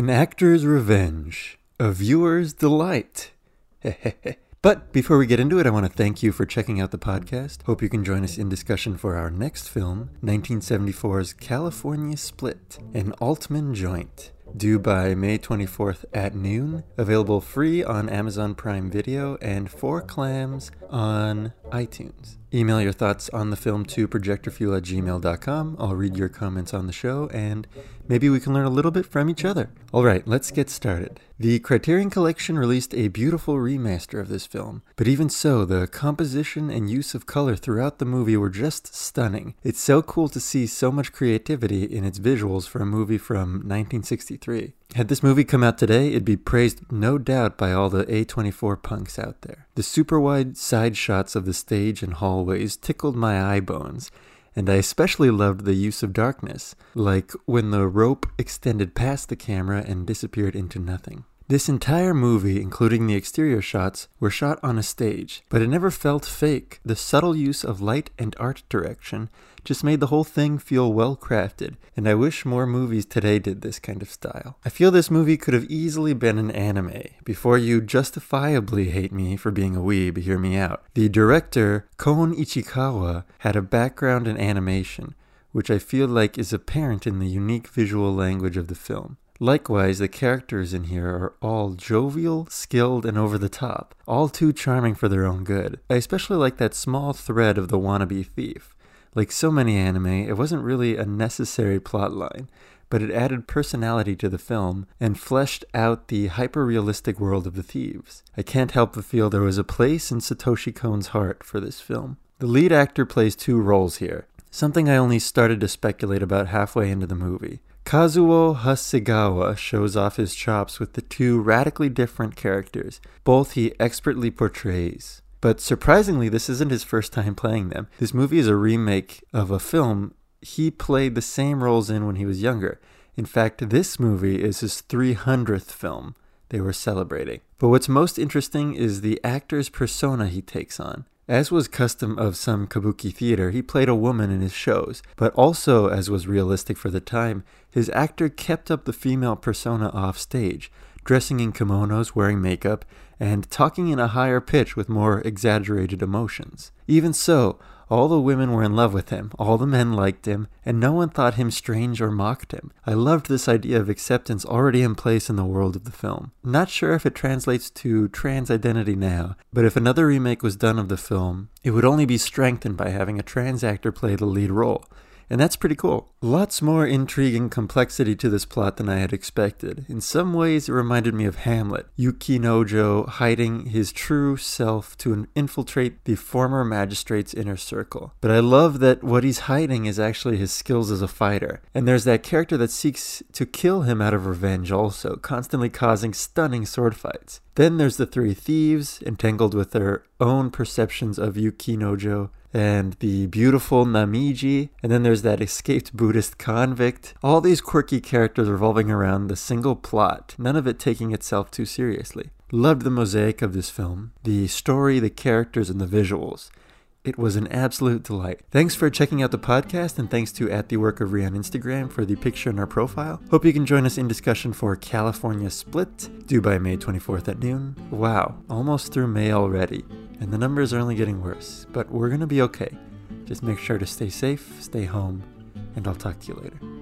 An actor's revenge, a viewer's delight. but before we get into it, I want to thank you for checking out the podcast. Hope you can join us in discussion for our next film, 1974's California Split, an Altman joint due by May 24th at noon. Available free on Amazon Prime Video and for clams on iTunes. Email your thoughts on the film to projectorfuel at gmail.com. I'll read your comments on the show and maybe we can learn a little bit from each other. All right, let's get started. The Criterion Collection released a beautiful remaster of this film, but even so, the composition and use of color throughout the movie were just stunning. It's so cool to see so much creativity in its visuals for a movie from 1963. Had this movie come out today, it'd be praised no doubt by all the A24 punks out there. The super wide side shots of the stage and hallways tickled my eye bones, and I especially loved the use of darkness, like when the rope extended past the camera and disappeared into nothing. This entire movie, including the exterior shots, were shot on a stage, but it never felt fake. The subtle use of light and art direction just made the whole thing feel well crafted, and I wish more movies today did this kind of style. I feel this movie could have easily been an anime. Before you justifiably hate me for being a weeb, hear me out. The director, Kon Ichikawa, had a background in animation, which I feel like is apparent in the unique visual language of the film. Likewise, the characters in here are all jovial, skilled, and over the top, all too charming for their own good. I especially like that small thread of the wannabe thief. Like so many anime, it wasn't really a necessary plotline, but it added personality to the film and fleshed out the hyper realistic world of the thieves. I can't help but feel there was a place in Satoshi Kon's heart for this film. The lead actor plays two roles here, something I only started to speculate about halfway into the movie. Kazuo Hasegawa shows off his chops with the two radically different characters. Both he expertly portrays. But surprisingly, this isn't his first time playing them. This movie is a remake of a film he played the same roles in when he was younger. In fact, this movie is his 300th film they were celebrating. But what's most interesting is the actor's persona he takes on. As was custom of some kabuki theater, he played a woman in his shows, but also, as was realistic for the time, his actor kept up the female persona off stage, dressing in kimonos, wearing makeup, and talking in a higher pitch with more exaggerated emotions. Even so, all the women were in love with him, all the men liked him, and no one thought him strange or mocked him. I loved this idea of acceptance already in place in the world of the film. Not sure if it translates to trans identity now, but if another remake was done of the film, it would only be strengthened by having a trans actor play the lead role. And that's pretty cool. Lots more intrigue and complexity to this plot than I had expected. In some ways, it reminded me of Hamlet, Yukinojo hiding his true self to infiltrate the former magistrate's inner circle. But I love that what he's hiding is actually his skills as a fighter. And there's that character that seeks to kill him out of revenge also, constantly causing stunning sword fights. Then there's the three thieves, entangled with their own perceptions of Yukinojo and the beautiful Namiji, and then there's that escaped Buddhist convict. All these quirky characters revolving around the single plot, none of it taking itself too seriously. Loved the mosaic of this film, the story, the characters, and the visuals. It was an absolute delight. Thanks for checking out the podcast, and thanks to At the Work of Re on Instagram for the picture in our profile. Hope you can join us in discussion for California Split, due by May 24th at noon. Wow, almost through May already, and the numbers are only getting worse, but we're gonna be okay. Just make sure to stay safe, stay home, and I'll talk to you later.